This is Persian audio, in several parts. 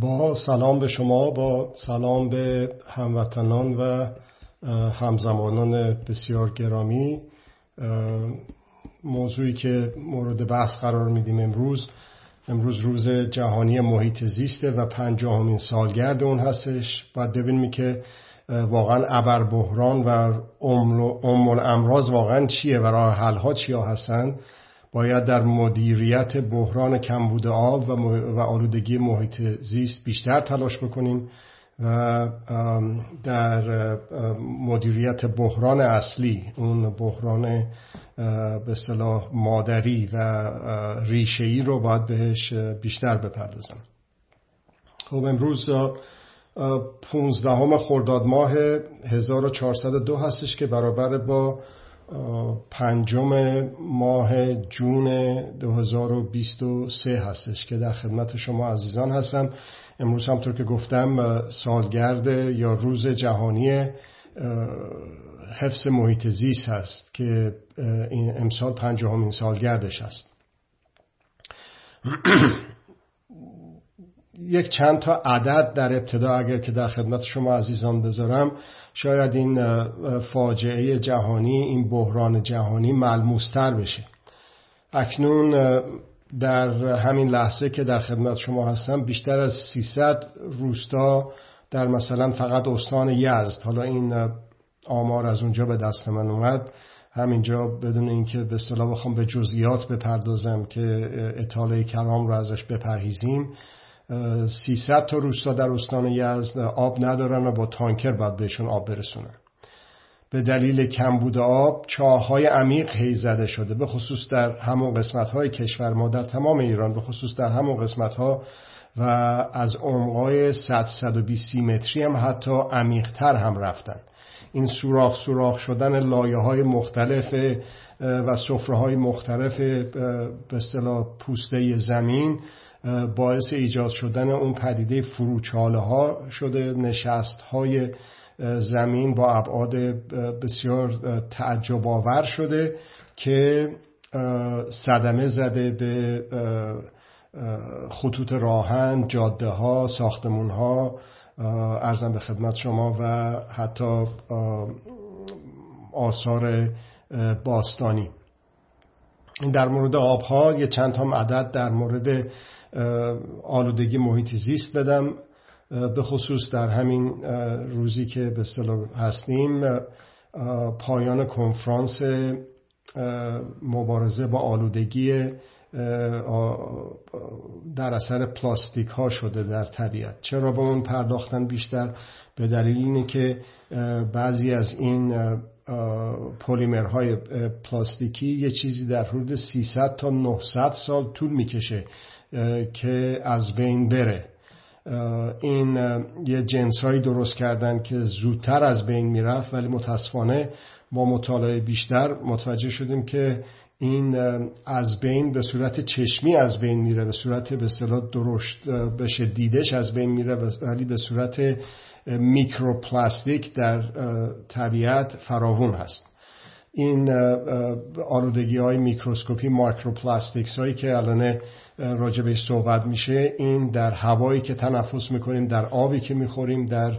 با سلام به شما با سلام به هموطنان و همزمانان بسیار گرامی. موضوعی که مورد بحث قرار میدیم امروز امروز روز جهانی محیط زیسته و پنجاهمین سالگرد اون هستش. باید ببینیم که واقعا ابر بحران و ام امراض واقعا چیه و راه ها چیا هستن. باید در مدیریت بحران کمبود آب و آلودگی محیط زیست بیشتر تلاش بکنیم و در مدیریت بحران اصلی اون بحران به اصطلاح مادری و ریشه‌ای رو باید بهش بیشتر بپردازم. خب امروز 15 خرداد ماه 1402 هستش که برابر با پنجم ماه جون 2023 هستش که در خدمت شما عزیزان هستم. امروز همطور که گفتم سالگرد یا روز جهانی حفظ محیط زیست هست که این امسال پنجاهمین سالگردش هست. یک چند تا عدد در ابتدا اگر که در خدمت شما عزیزان بذارم شاید این فاجعه جهانی این بحران جهانی ملموستر بشه. اکنون در همین لحظه که در خدمت شما هستم بیشتر از 300 روستا در مثلا فقط استان یزد حالا این آمار از اونجا به دست من اومد. همینجا بدون اینکه به اصطلاح بخوام به جزئیات بپردازم که اطاله کرام رو ازش بپرهیزیم. 300 تا روستا در استان یزد آب ندارن و با تانکر باید بهشون آب برسونن. به دلیل کمبود آب چاهای عمیق هی زده شده به خصوص در همون قسمت های کشور ما در تمام ایران به خصوص در همون قسمت ها و از عمقای 100 120 متری هم حتی عمیقتر هم رفتن. این سوراخ سوراخ شدن لایه های مختلف و سفره های مختلف به اصطلاح پوسته زمین باعث ایجاد شدن اون پدیده فروچاله ها شده. نشست های زمین با ابعاد بسیار تعجب آور شده که صدمه زده به خطوط راهن جاده ها ساختمون ها ارزم به خدمت شما و حتی آثار باستانی. در مورد آبها یه چند تا عدد در مورد آلودگی محیط زیست بدم به خصوص در همین روزی که به اصطلاح هستیم پایان کنفرانس مبارزه با آلودگی در اثر پلاستیک ها شده در طبیعت. چرا به اون پرداختن بیشتر؟ به دلیل اینه که بعضی از این پلیمرهای پلاستیکی یه چیزی در حدود 300 تا 900 سال طول می‌کشه که از بین بره. این یه جنس هایی درست کردن که زودتر از بین می‌رفت ولی متاسفانه با مطالعه بیشتر متوجه شدیم که این از بین به صورت چشمی از بین میره به صورت به اصطلاح درشت بشه دیدش از بین میره ولی به صورت میکروپلاستیک در طبیعت فراوون هست. این آلودگی های میکروسکوپی microplastics هایی که الان راجبش صحبت میشه این در هوایی که تنفس می‌کنیم در آبی که می‌خوریم در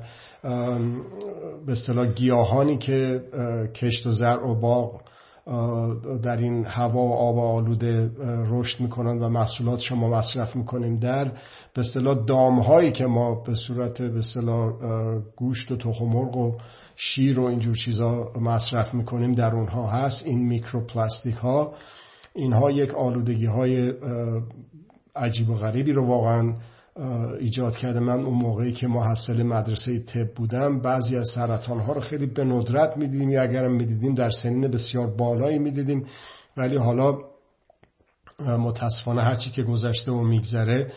به اصطلاح گیاهانی که کشت و زرع و باغ در این هوا و آب آلوده رشد می‌کنن و محصولات شما مصرف می‌کنیم در به اصطلاح دامهایی که ما به صورت به اصطلاح گوشت و تخم مرغ و شیر و اینجور چیزا مصرف می‌کنیم در اونها هست این میکروپلاستیک ها. اینها یک آلودگی های عجیب و غریبی رو واقعا ایجاد کرده. من اون موقعی که محصل مدرسه طب بودم بعضی از سرطان ها رو خیلی به ندرت می‌دیدیم. یا اگرم می‌دیدیم در سنین بسیار بالایی می‌دیدیم. ولی حالا متاسفانه هرچی که گذشته و میگذره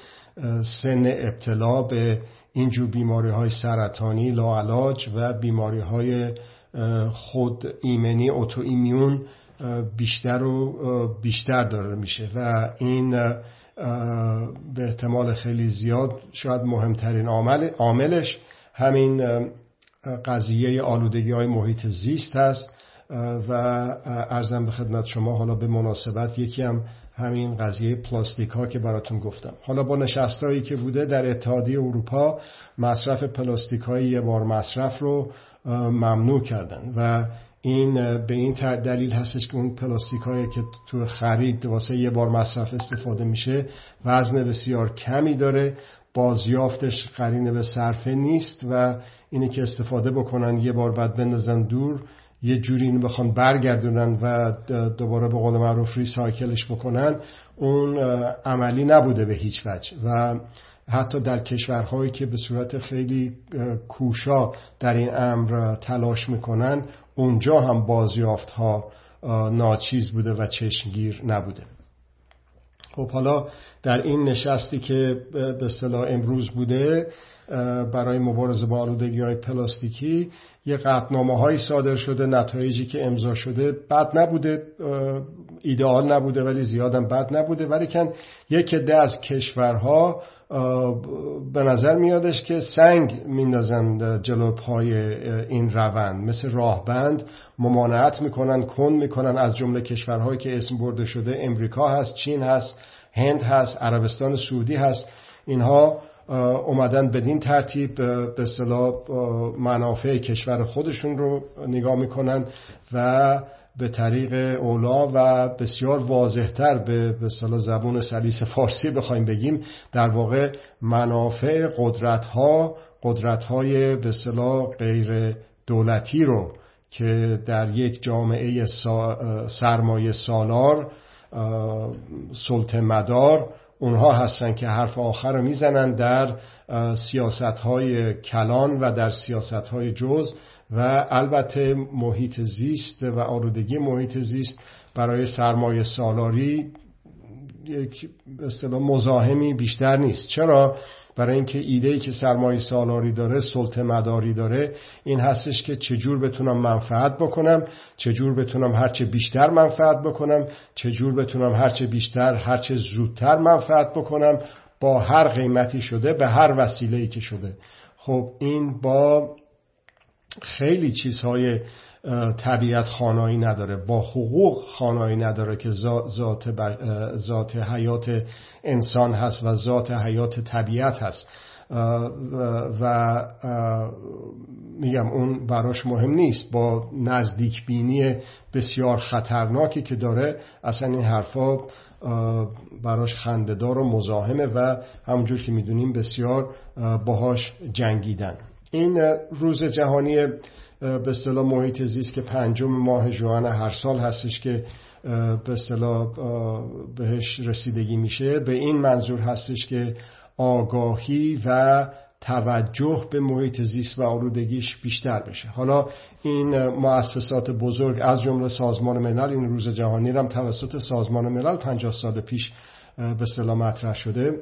سن ابتلا به اینجور بیماری های سرطانی لاعلاج و بیماری های خود ایمنی اوتو ایمیون بیشتر و بیشتر داره میشه. و این به احتمال خیلی زیاد شاید مهمترین عامل عاملش همین قضیه آلودگی های محیط زیست هست. و ارزم به خدمت شما حالا به مناسبت یکی هم همین قضیه پلاستیک ها که براتون گفتم. حالا با نشستایی که بوده در اتحادیه اروپا مصرف پلاستیک های یه بار مصرف رو ممنوع کردن. و این به این دلیل هستش که اون پلاستیک هایی که تو خرید واسه یه بار مصرف استفاده میشه وزن بسیار کمی داره. بازیافتش قرینه به صرفه نیست و اینی که استفاده بکنن یه بار بعد بندازن دور یه جوری اینو بخوان برگردونن و دوباره به قول معروف ریسایکلش بکنن اون عملی نبوده به هیچ وجه. و حتی در کشورهایی که به صورت خیلی کوشا در این امر تلاش می‌کنن اونجا هم بازیافت ها ناچیز بوده و چشمگیر نبوده. خب حالا در این نشستی که به اصطلاح امروز بوده برای مبارزه با آلودگی های پلاستیکی یه قطنامه هایی صادر شده نتایجی که امضا شده بد نبوده ایدئال نبوده ولی زیادم بد نبوده. ولی کن یک ده از کشورها به نظر میادش که سنگ میندازند جلو پای این روند مثل راهبند. ممانعت می‌کنن کن می‌کنن از جمله کشورهایی که اسم برده شده. امریکا هست چین هست هند هست عربستان سعودی هست. اینها اومدن بدین ترتیب به اصطلاح منافع کشور خودشون رو نگاه می‌کنن و به طریق اولا و بسیار واضحتر به به زبون سلیس فارسی بخوایم بگیم در واقع منافع قدرت ها قدرت های به غیر دولتی رو که در یک جامعه سرمایه سالار سلطه مدار اونها هستن که حرف آخر رو می‌زنن در سیاست های کلان و در سیاست های جز. و البته محیط زیست و آلودگی محیط زیست برای سرمایه سالاری یک اصطلاح مزاحمی بیشتر نیست. چرا؟ برای اینکه ایده ای که سرمایه سالاری داره سلطه مداری داره این هستش که چجور بتونم منفعت بکنم چجور بتونم هرچه بیشتر منفعت بکنم چجور بتونم هرچه بیشتر هرچه زودتر منفعت بکنم با هر قیمتی شده به هر وسیله ای که شده. خب این با خیلی چیزهای طبیعت خانایی نداره. با حقوق خانایی نداره که ذات, ذات حیات انسان هست و ذات حیات طبیعت هست. و میگم اون براش مهم نیست. با نزدیک بینی بسیار خطرناکی که داره اصلا این حرفا براش خندهدار و مزاحمه و همونجور که می‌دونیم بسیار باهاش جنگیدن. این روز جهانی به اصطلاح محیط زیست که پنجم ماه جوان هر سال هستش که به اصطلاح بهش رسیدگی میشه. به این منظور هستش که آگاهی و توجه به محیط زیست و آلودگیش بیشتر بشه. حالا این مؤسسات بزرگ از جمله سازمان ملل این روز جهانی هم توسط سازمان ملل 50 سال پیش به اصطلاح مطرح شده.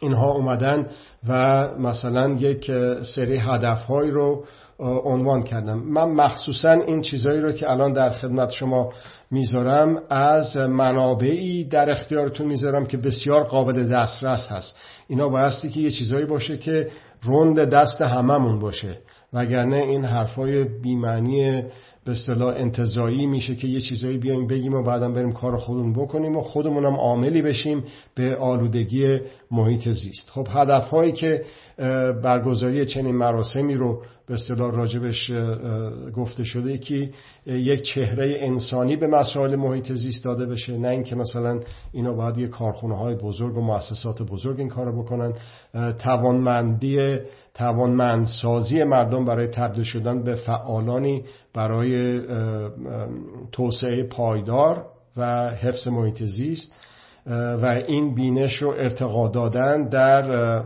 اینها اومدن و مثلا یک سری هدفهایی رو عنوان کردم. من مخصوصا این چیزهایی رو که الان در خدمت شما می‌ذارم از منابعی در اختیارتون می‌ذارم که بسیار قابل دسترس هست. اینا بایستی که یه چیزهایی باشه که روند دست هممون باشه وگرنه این حرفای بیمعنی به اصطلاح انتظایی میشه که یه چیزایی بیایم بگیم و بعدم بریم کار خودمون بکنیم و خودمونم عاملی بشیم به آلودگی محیط زیست. خب هدفهایی که برگزاری چنین مراسمی رو به اصطلاح راجبش گفته شده که یک چهره انسانی به مسائل محیط زیست داده بشه. نه اینکه مثلا اینا باید یه کارخونه های بزرگ و مؤسسات بزرگ این کارو بکنن. توانمندی توانمندسازی مردم برای تبدیل شدن به فعالانی برای توسعه پایدار و حفظ محیط زیست. و این بینش رو ارتقا دادن در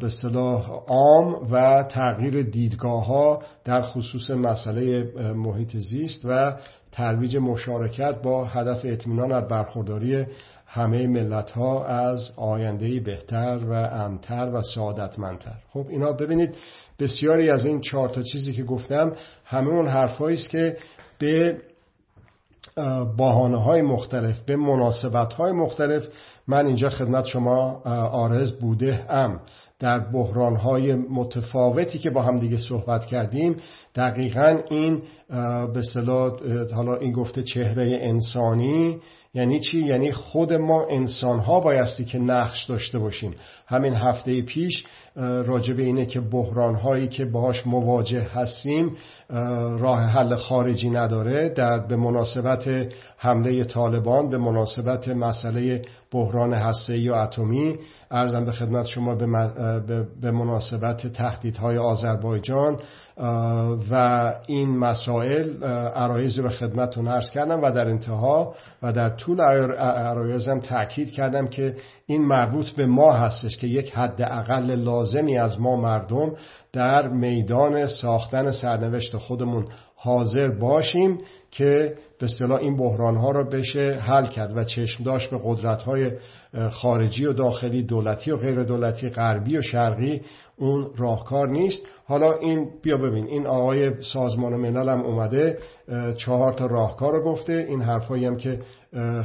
به اصطلاح عام و تغییر دیدگاه ها در خصوص مسئله محیط زیست و ترویج مشارکت با هدف اطمینان از برخورداری همه ملت ها از آینده بهتر و امتر و سعادتمندتر. خب اینا ببینید بسیاری از این چهار تا چیزی که گفتم همه اون حرفهایی است که به بحانه های مختلف به مناسبت های مختلف من اینجا خدمت شما آرز بوده ام. در بحران های متفاوتی که با هم دیگه صحبت کردیم دقیقا این به حالا این گفته چهره انسانی یعنی چی؟ یعنی خود ما انسان ها بایستی که نقش داشته باشیم. همین هفته پیش راجع به اینه که بحران هایی که باهاش مواجه هستیم راه حل خارجی نداره. در به مناسبت حمله طالبان به مناسبت مسئله بحران هسته یا اتمی. ارزم به خدمت شما به مناسبت تهدیدهای آذربایجان. و این مسائل عرایز رو خدمتتون عرض کردم و در انتها و در طول عرایزم تاکید کردم که این مربوط به ما هستش که یک حد اقل لازمی از ما مردم در میدان ساختن سرنوشت خودمون حاضر باشیم که به اصطلاح این بحران ها رو بشه حل کرد و چشم داشت به قدرت های خارجی و داخلی دولتی و غیر دولتی غربی و شرقی اون راهکار نیست. حالا این بیا ببین این آقای سازمان ملل هم اومده چهار تا راهکار رو گفته. این حرفایی هم که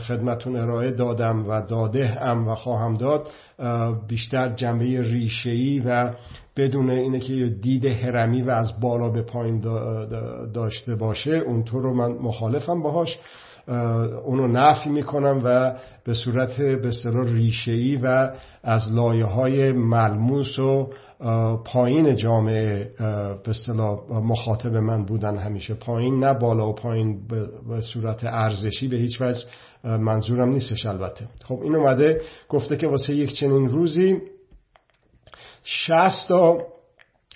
خدمتون ارائه دادم و داده ام و خواهم داد. بیشتر جنبه ریشه‌ای و بدون اینه که دید هرمی و از بالا به پایین داشته باشه اونطور رو من مخالفم باهاش. اونو نفی می‌کنم و به صورت به اصطلاح ریشه‌ای و از لایه های ملموس و پایین جامعه به اصطلاح مخاطب من بودن همیشه. پایین نه بالا و پایین به صورت ارزشی به هیچ وجه منظورم نیستش البته. خب این اومده گفته که واسه یک چنین روزی شست تا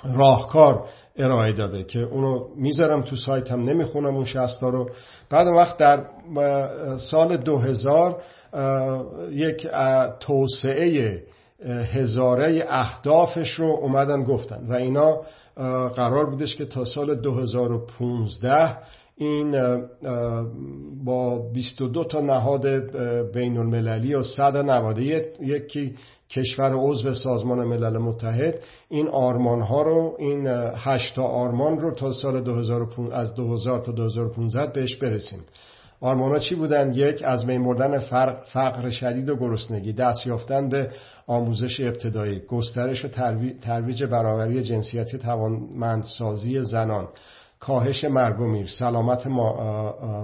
راهکار ارائه داده که اونو می‌ذارم تو سایتم نمی‌خونم اون شستا رو. بعد وقت در سال 2000 یک توسعه هزاره اهدافش رو اومدن گفتن و اینا قرار بودش که تا سال 2015 این با 22 تا نهاد بین المللی و 191 یکی کشور عضو سازمان ملل متحد. این آرمان ها رو این هشتا آرمان رو تا سال 2015 از 2000 تا 2015 بهش برسیم. آرمان ها چی بودن؟ یک از بین بردن فقر شدید و گرسنگی. دست یافتن به آموزش ابتدایی. گسترش و ترویج برابری جنسیتی توانمندسازی زنان. کاهش مرگ میر سلامت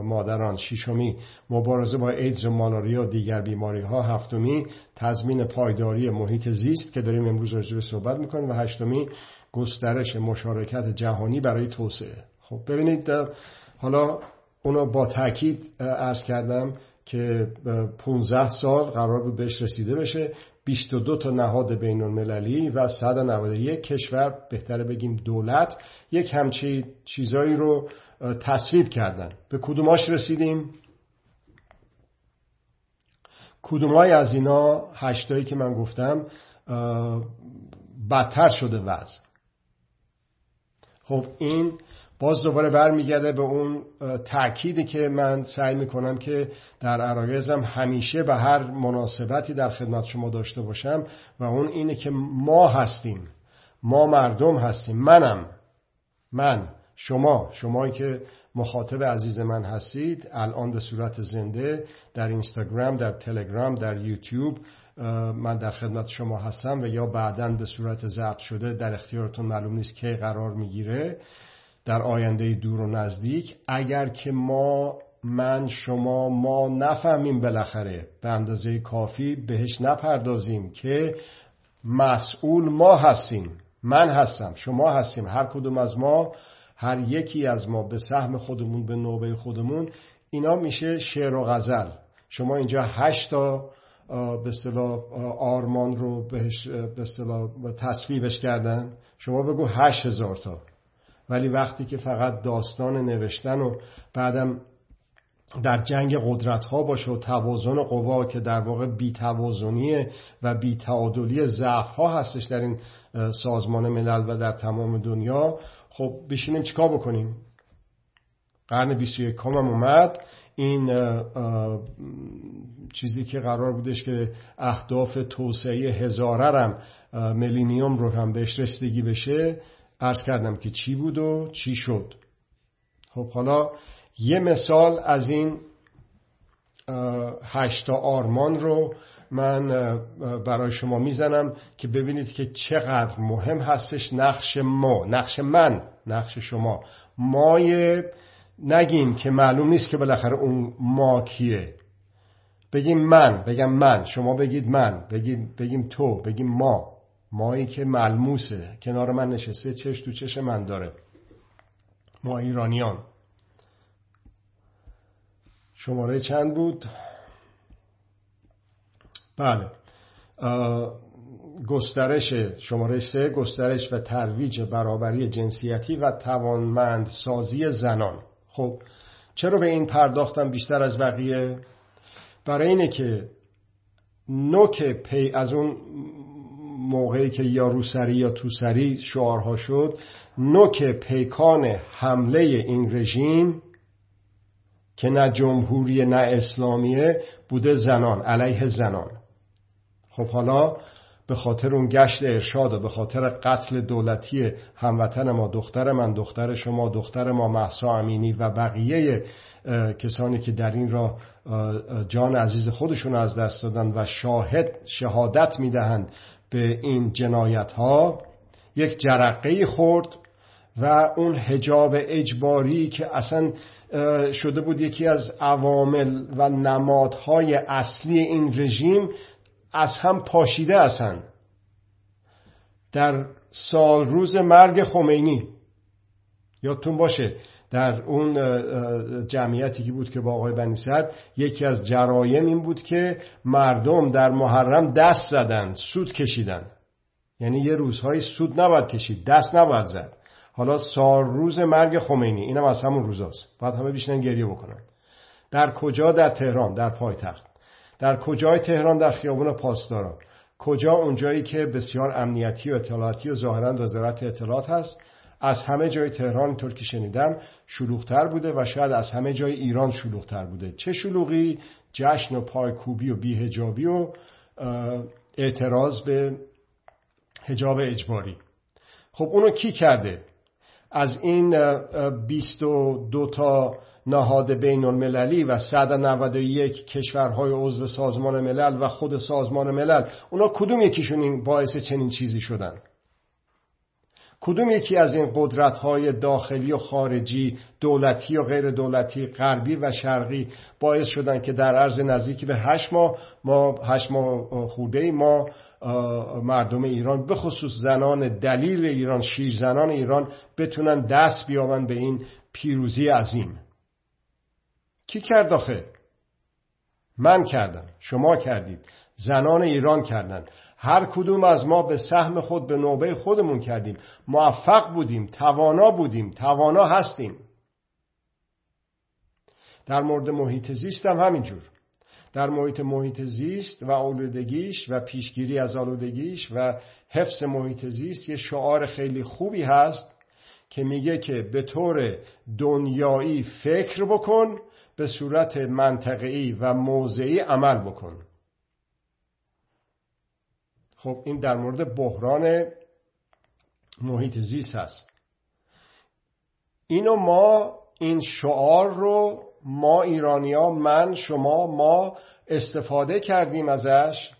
مادران ششمی مبارزه با ایدز و مالاریا و دیگر بیماری ها هفتمی تضمین پایداری محیط زیست که داریم امروز راجع به صحبت می‌کنیم. و هشتمی گسترش مشارکت جهانی برای توسعه. خب ببینید حالا اونو با تاکید عرض کردم که 15 سال قرار بود بهش رسیده بشه. 22 تا نهاد بین المللی و 191 کشور بهتره بگیم دولت یک همچی چیزایی رو تصویب کردن. به کدوماش رسیدیم؟ کدومای از اینا هشتایی که من گفتم بدتر شده وضع. خب این باز دوباره برمیگرده به اون تأکیدی که من سعی می‌کنم که در عرایزم همیشه به هر مناسبتی در خدمت شما داشته باشم و اون اینه که ما هستیم. ما مردم هستیم. منم. من. شما. شمایی که مخاطب عزیز من هستید الان به صورت زنده در اینستاگرام در تلگرام در یوتیوب من در خدمت شما هستم و یا بعدا به صورت ضبط شده در اختیارتون معلوم نیست کی قرار می‌گیره. در آینده دور و نزدیک. اگر که ما من شما ما نفهمیم بالاخره به اندازه کافی بهش نپردازیم که مسئول ما هستیم من هستم شما هستیم هر کدوم از ما هر یکی از ما به سهم خودمون به نوبه خودمون. اینا میشه شعر و غزل. شما اینجا هشت تا به اصطلاح آرمان رو بهش به اصطلاح تصویبش کردن. شما بگو هشت هزار تا. ولی وقتی که فقط داستان نوشتن و بعدم در جنگ قدرت ها باشه و توازن قوا که در واقع بیتوازنی و بیتعادلی ضعف ها هستش در این سازمان ملل و در تمام دنیا خب بشینیم چیکار بکنیم؟ قرن 21 هم اومد. این چیزی که قرار بودش که اهداف توسعه هزاره ملینیوم رو هم بهش رسیدگی بشه عرض کردم که چی بود و چی شد. خب حالا یه مثال از این هشتا آرمان رو من برای شما می‌زنم که ببینید که چقدر مهم هستش نقش ما نقش من نقش شما. مای نگیم که معلوم نیست که بالاخره اون ما کیه. بگیم من بگم من. شما بگید من بگید بگیم تو بگیم ما. مایی که ملموسه. کنار من نشسته چش تو چش من داره. ما ایرانیان. شماره چند بود؟ بله. گسترش شماره سه گسترش و ترویج برابری جنسیتی و توانمند سازی زنان. خب چرا به این پرداختم بیشتر از بقیه؟ برای اینه که نوک پی از اون موقعی که یا روسری یا توسری شعارها شد نوک پیکان حمله این رژیم که نه جمهوری نه اسلامیه بوده زنان علیه زنان. خب حالا به خاطر اون گشت ارشاد و به خاطر قتل دولتی هموطن ما دختر من دختر شما دختر ما محسا امینی و بقیه کسانی که در این را جان عزیز خودشون از دست دادن و شاهد شهادت می‌دهند به این جنایت ها یک جرقه خورد و اون حجاب اجباری که اصلا شده بود یکی از عوامل و نمادهای اصلی این رژیم از هم پاشیده اصلا در سال روز مرگ خمینی یادتون باشه در اون جمعیتی که بود که با آقای بنی یکی از جرایم این بود که مردم در محرم دست زدن سود کشیدن. یعنی یه روزهای سود نباید کشید دست نباید زد. حالا سال روز مرگ خمینی اینم از همون روزاست. باید همه بیشتر گریه بکنن. در کجا؟ در تهران در پایتخت. در کجای تهران؟ در خیابون پاسداران. کجا؟ اونجایی که بسیار امنیتی و اطلاعاتی و ظاهرا وزارت اطلاعات هست. از همه جای تهران اینطور که شنیدم شلوغتر بوده و شاید از همه جای ایران شلوغتر بوده. چه شلوغی؟ جشن و پایکوبی و بیهجابی و اعتراض به هجاب اجباری. خب اونو کی کرده؟ از این 22 تا نهاد بین المللی و 191 کشورهای عضو سازمان ملل و خود سازمان ملل اونا کدوم یکیشون باعث چنین چیزی شدن؟ کدوم یکی از این قدرت های داخلی و خارجی دولتی و غیر دولتی غربی و شرقی باعث شدن که در عرض نزدیکی به هشت ماه ما هشت ماه خورده ما مردم ایران به خصوص زنان دلیل ایران شیر زنان ایران بتونن دست بیابن به این پیروزی عظیم. کی کرد آخه؟ من کردم. شما کردید. زنان ایران کردن. هر کدوم از ما به سهم خود به نوبه خودمون کردیم. موفق بودیم توانا بودیم توانا هستیم. در مورد محیط زیست هم همینجور. در محیط محیط زیست و آلودگیش و پیشگیری از آلودگیش و حفظ محیط زیست یه شعار خیلی خوبی هست که میگه که به طور دنیایی فکر بکن به صورت منطقه‌ای و موضعی عمل بکن. خب این در مورد بحران محیط زیست هست. اینو ما این شعار رو ما ایرانیا من شما ما استفاده کردیم ازش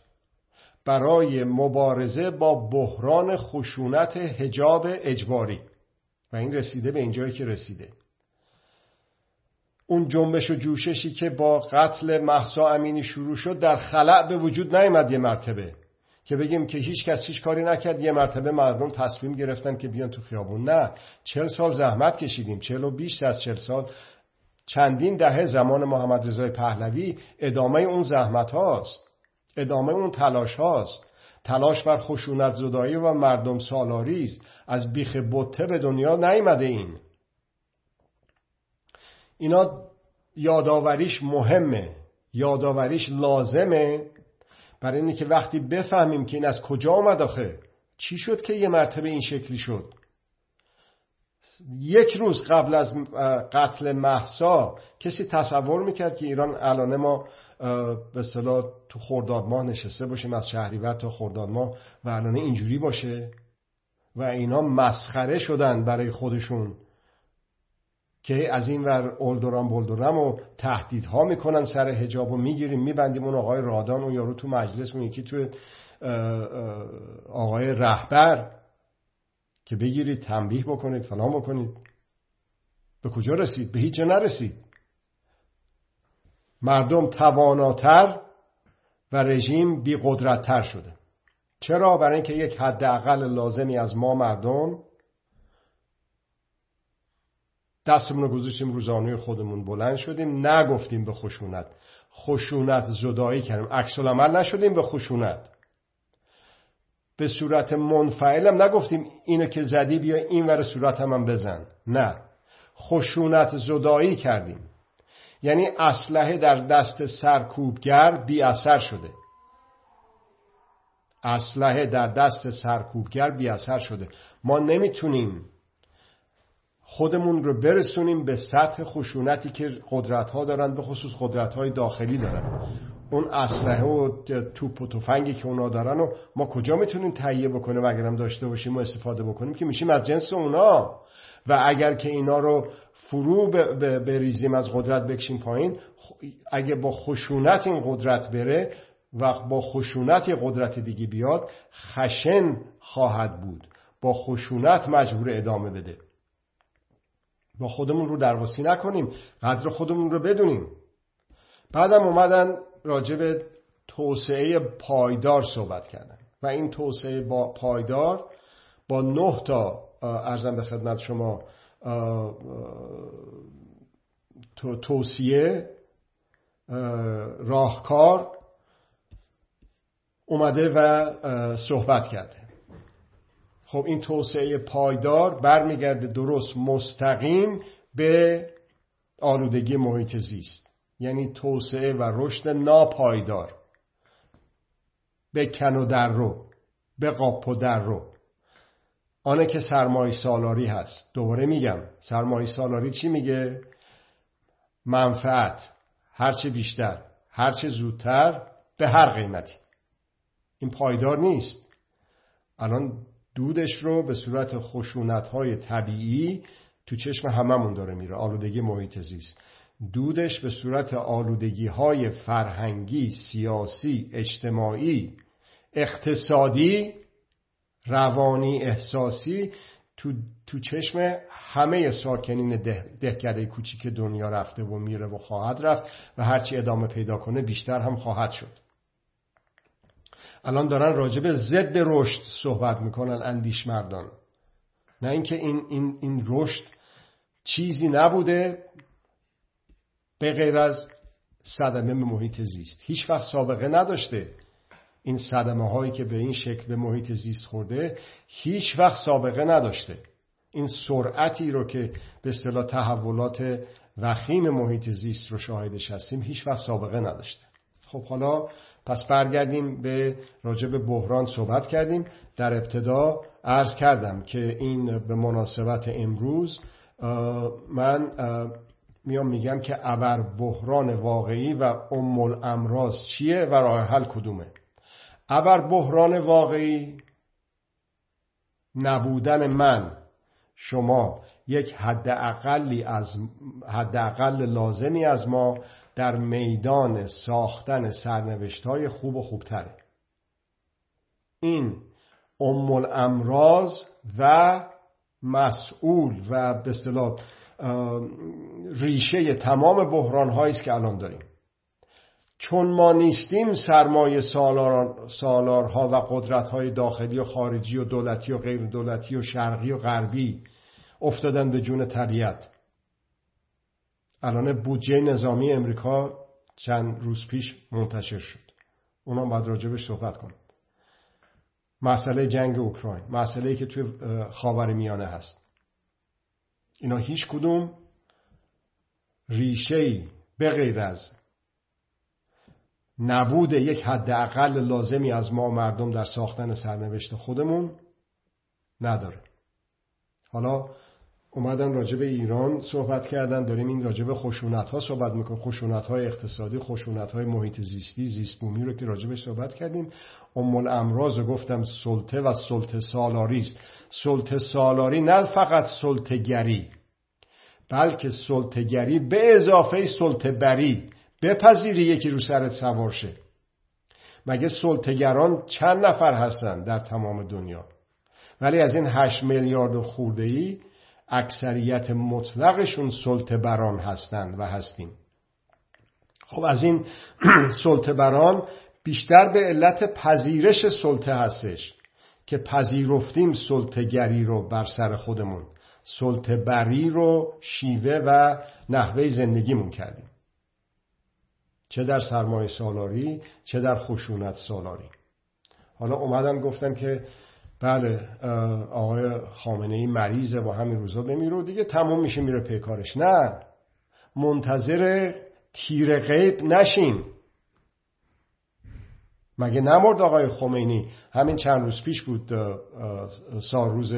برای مبارزه با بحران خشونت هجاب اجباری. و این رسیده به اینجایی که رسیده. اون جنبش و جوششی که با قتل محسا امینی شروع شد در خلع به وجود نیامد یه مرتبه. که بگیم که هیچ کس هیچ کاری نکرد یه مرتبه مردم تصمیم گرفتن که بیان تو خیابون. نه چل سال زحمت کشیدیم. چل و بیش از چل سال چندین دهه زمان محمد رضای پهلوی ادامه اون زحمت هاست ادامه اون تلاش هاست. تلاش بر خشونت زدایی و مردم سالاری است. از بیخ بطه به دنیا نیامده این. اینا یادآوریش مهمه یادآوریش لازمه. برای اینکه که وقتی بفهمیم که این از کجا آمد آخه چی شد که یه مرتبه این شکلی شد؟ یک روز قبل از قتل محسا کسی تصور می‌کرد که ایران الان ما به صلاح تو خورداد ماه نشسته باشیم از شهریور تا خورداد ماه و الان اینجوری باشه و اینا مسخره شدن برای خودشون. که از این ور اولدوران بولدورم و تهدیدها می‌کنن سر هجاب و می‌گیریم میبندیم اون آقای رادان اون یارو تو مجلس اون یکی تو آقای رهبر که بگیرید تنبیه بکنید فلان بکنید. به کجا رسید؟ به هیچ نرسید. مردم تواناتر و رژیم بی تر شده. چرا؟ برای اینکه یک حداقل لازمی از ما مردم دستمون رو گذاشتیم روزانه خودمون بلند شدیم نگفتیم به خشونت. خشونت زدایی کردیم. عکس عمل نشدیم به خشونت. به صورت منفعلم نگفتیم اینو که زدی بیا این ور صورت هم, بزن. نه. خشونت زدایی کردیم. یعنی اسلحه در دست سرکوبگر بی اثر شده. اسلحه در دست سرکوبگر بی اثر شده. ما نمی‌تونیم خودمون رو برسونیم به سطح خشونتی که قدرت ها دارن به خصوص قدرت های داخلی دارن. اون اسلحه و توپ و تفنگی که اونا دارن و ما کجا می‌تونیم تهیه بکنیم؟ اگرم داشته باشیم و استفاده بکنیم که میشیم از جنس اونا. و اگر که اینا رو فرو بریزیم از قدرت بکشیم پایین اگه با خشونت این قدرت بره و با خشونت یه قدرت دیگه بیاد خشن خواهد بود. با خشونت مجبور ادامه بده. با خودمون رو درواسی نکنیم قدر خودمون رو بدونیم. بعدم اومدن به توسعه پایدار صحبت کردن. و این توسعه با پایدار با نه تا ارزم به خدمت شما توصیه راهکار اومده و صحبت کرده. خب این توسعه پایدار برمیگرده درست مستقیم به آلودگی محیط زیست. یعنی توسعه و رشد ناپایدار. به کن و در رو به قاپ و در رو. آنه که سرمایه سالاری هست. دوباره میگم سرمایه سالاری چی میگه؟ منفعت. هرچه بیشتر هرچه زودتر به هر قیمتی. این پایدار نیست. الان دودش رو به صورت خشونت های طبیعی تو چشم هممون داره میره آلودگی محیط زیست. دودش به صورت آلودگی های فرهنگی سیاسی اجتماعی اقتصادی روانی احساسی تو, تو چشم همه ساکنین ده، دهکده کوچیک دنیا رفته و میره و خواهد رفت و هرچی ادامه پیدا کنه بیشتر هم خواهد شد. الان دارن راجع به ضد رشد صحبت می‌کنن اندیش مردان نه اینکه این, این, این رشد چیزی نبوده به غیر از صدمه به محیط زیست. هیچ وقت سابقه نداشته این صدمه هایی که به این شکل به محیط زیست خورده هیچ وقت سابقه نداشته. این سرعتی رو که به اصطلاح تحولات وخیم محیط زیست رو شاهدش هستیم هیچ وقت سابقه نداشته. خب حالا پس برگردیم به راجع به بحران صحبت کردیم. در ابتدا عرض کردم که این به مناسبت امروز من میام میگم که ابر بحران واقعی و ام الامراض چیه و راه حل کدومه؟ ابر بحران واقعی نبودن من شما یک حد اقلی از حد اقل لازمی از ما در میدان ساختن سرنوشت های خوب و خوبتره. این ام الامراض و مسئول و به صلاح ریشه تمام بحران هایی است که الان داریم. چون ما نیستیم سرمایه سالار، سالارها و قدرت های داخلی و خارجی و دولتی و غیر دولتی و شرقی و غربی افتادن به جون طبیعت. الان بودجه نظامی امریکا چند روز پیش منتشر شد. اونا باید راجبش صحبت کنم. مسئله جنگ اوکراین. مسئله که توی خاور میانه هست. اینا هیچ کدوم ریشه به غیر از نبود یک حداقل لازمی از ما مردم در ساختن سرنوشت خودمون نداره. حالا اومدن راجع ایران صحبت کردن. داریم این راجع به خشونت ها صحبت می‌کنیم. خشونت های اقتصادی خشونت های محیط زیستی زیست بومی رو که راجع به صحبت کردیم. ام الامراض رو گفتم سلطه و سلطه سالاری است. سلطه سالاری نه فقط سلطه گری بلکه سلطه گری به اضافه سلطه بری بپذیری یکی رو سرت سوار شه. مگه سلطهگران چند نفر هستن در تمام دنیا؟ ولی از این هشت میلیارد خورده ای اکثریت مطلقشون سلطه بران هستند و هستیم. خب از این سلطه بران بیشتر به علت پذیرش سلطه هستش که پذیرفتیم سلطهگری رو بر سر خودمون. سلطه بری رو شیوه و نحوه زندگیمون کردیم. چه در سرمایه سالاری چه در خشونت سالاری. حالا اومدن گفتن که بله آقای خامنه ای مریضه با همین روزا بمیره و دیگه تمام میشه میره پیکارش نه منتظر تیر غیب نشین. مگه نمرد آقای خمینی؟ همین چند روز پیش بود سال روز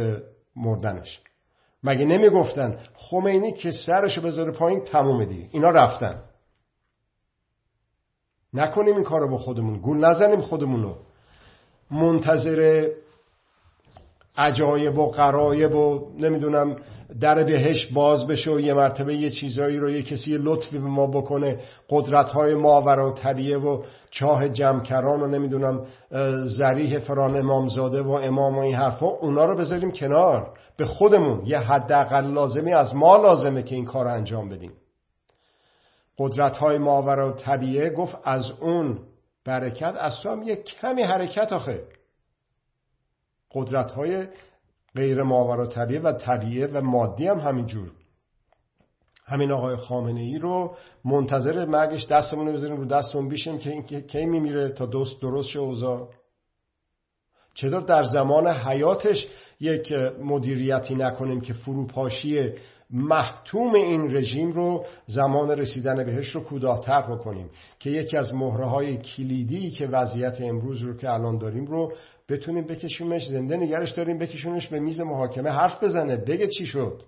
مردنش. مگه نمی‌گفتن خمینی که سرشو بذاره پایین تموم دیگه؟ اینا رفتن. نکنیم این کارو با خودمون. گول نزنیم خودمونو. منتظر عجایب و قرایب و نمی‌دونم در بهش باز بشه و یه مرتبه یه چیزایی رو یه کسی لطفی به ما بکنه قدرت های ماورا و طبیعه و چاه جمکران و نمی‌دونم زریح فران امامزاده و امام و این حرفا اونا رو بذاریم کنار. به خودمون یه حداقل لازمی از ما لازمه که این کار انجام بدیم. قدرت های ماورا و طبیعه گفت از اون برکت از تو هم یه کمی حرکت آخه. قدرت های غیر ماورا طبیعه و طبیعه و مادی هم همینجور همین آقای خامنه ای رو منتظر مرگش دستمون رو بذاریم رو دستمون بیشیم که این کی میمیره تا دوست درست شه اوضاع. چطور در زمان حیاتش یک مدیریتی نکنیم که فروپاشی محتوم این رژیم رو زمان رسیدن بهش رو کوتاه‌تر بکنیم که یکی از مهره های کلیدی که وضعیت امروز رو که الان داریم رو بتونیم بکشیمش زنده نگرش داریم بکشونش به میز محاکمه حرف بزنه بگه چی شد.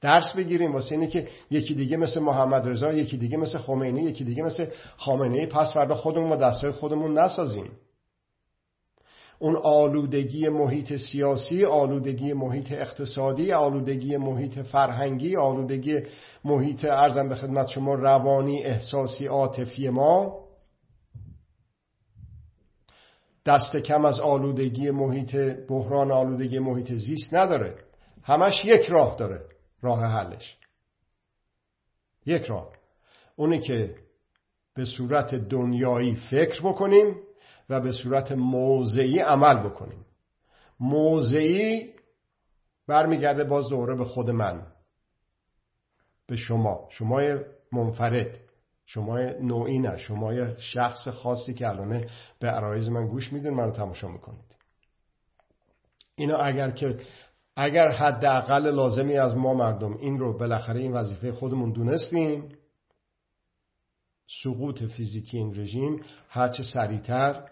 درس بگیریم واسه اینه که یکی دیگه مثل محمد رضا یکی دیگه مثل خمینی یکی دیگه مثل خامنه ای پس فردا خودمون و دستای خودمون نسازیم. اون آلودگی محیط سیاسی آلودگی محیط اقتصادی آلودگی محیط فرهنگی آلودگی محیط ارزم به خدمت شما روانی احساسی عاطفی ما. دست کم از آلودگی محیط بحران آلودگی محیط زیست نداره. همش یک راه داره راه حلش. یک راه. اونی که به صورت دنیایی فکر بکنیم و به صورت موضعی عمل بکنیم. موضعی برمیگرده باز دوره به خود من. به شما. شما منفرد. شما نوعی نه. شما شخص خاصی که الان به عرایز من گوش میدون منو تماشا می‌کنید. اینا اگر که اگر حداقل لازمی از ما مردم این رو بالاخره این وظیفه خودمون دونستیم سقوط فیزیکی این رژیم هرچه سریعتر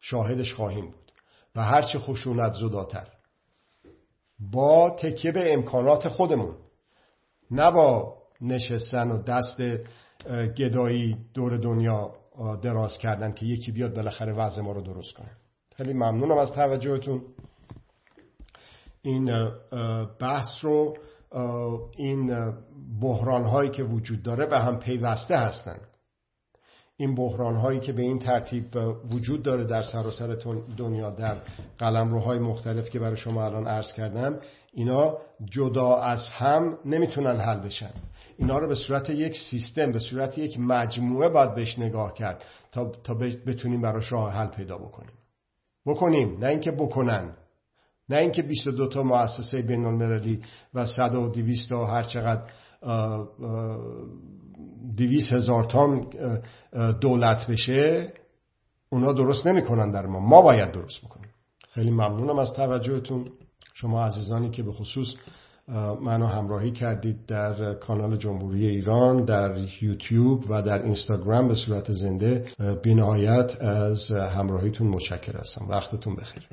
شاهدش خواهیم بود و هرچه خشونت زداتر. با تکیه به امکانات خودمون نه با نشستن و دست گدایی دور دنیا دراز کردن که یکی بیاد بالاخره وضع ما رو درست کنه. خیلی ممنونم از توجهتون. این بحث رو این بحران هایی که وجود داره به هم پیوسته هستند این بحران هایی که به این ترتیب وجود داره در سراسر دنیا در قلمروهای مختلف که برای شما الان عرض کردم اینا جدا از هم نمی‌تونن حل بشن. اینا رو به صورت یک سیستم به صورت یک مجموعه باید بهش نگاه کرد تا, تا بتونیم براش راه حل پیدا بکنیم. بکنیم. نه اینکه بکنن. نه اینکه 22 تا مؤسسه بین المللی و 100 و 200 و هر چقدر دویست هزار تام دولت بشه اونا درست نمی‌کنن در ما. ما باید درست بکنیم. خیلی ممنونم از توجهتون. شما عزیزانی که به خصوص منو همراهی کردید در کانال جمهوری ایران در یوتیوب و در اینستاگرام به صورت زنده. بینهایت از همراهیتون متشکر هستم وقتتون بخیر.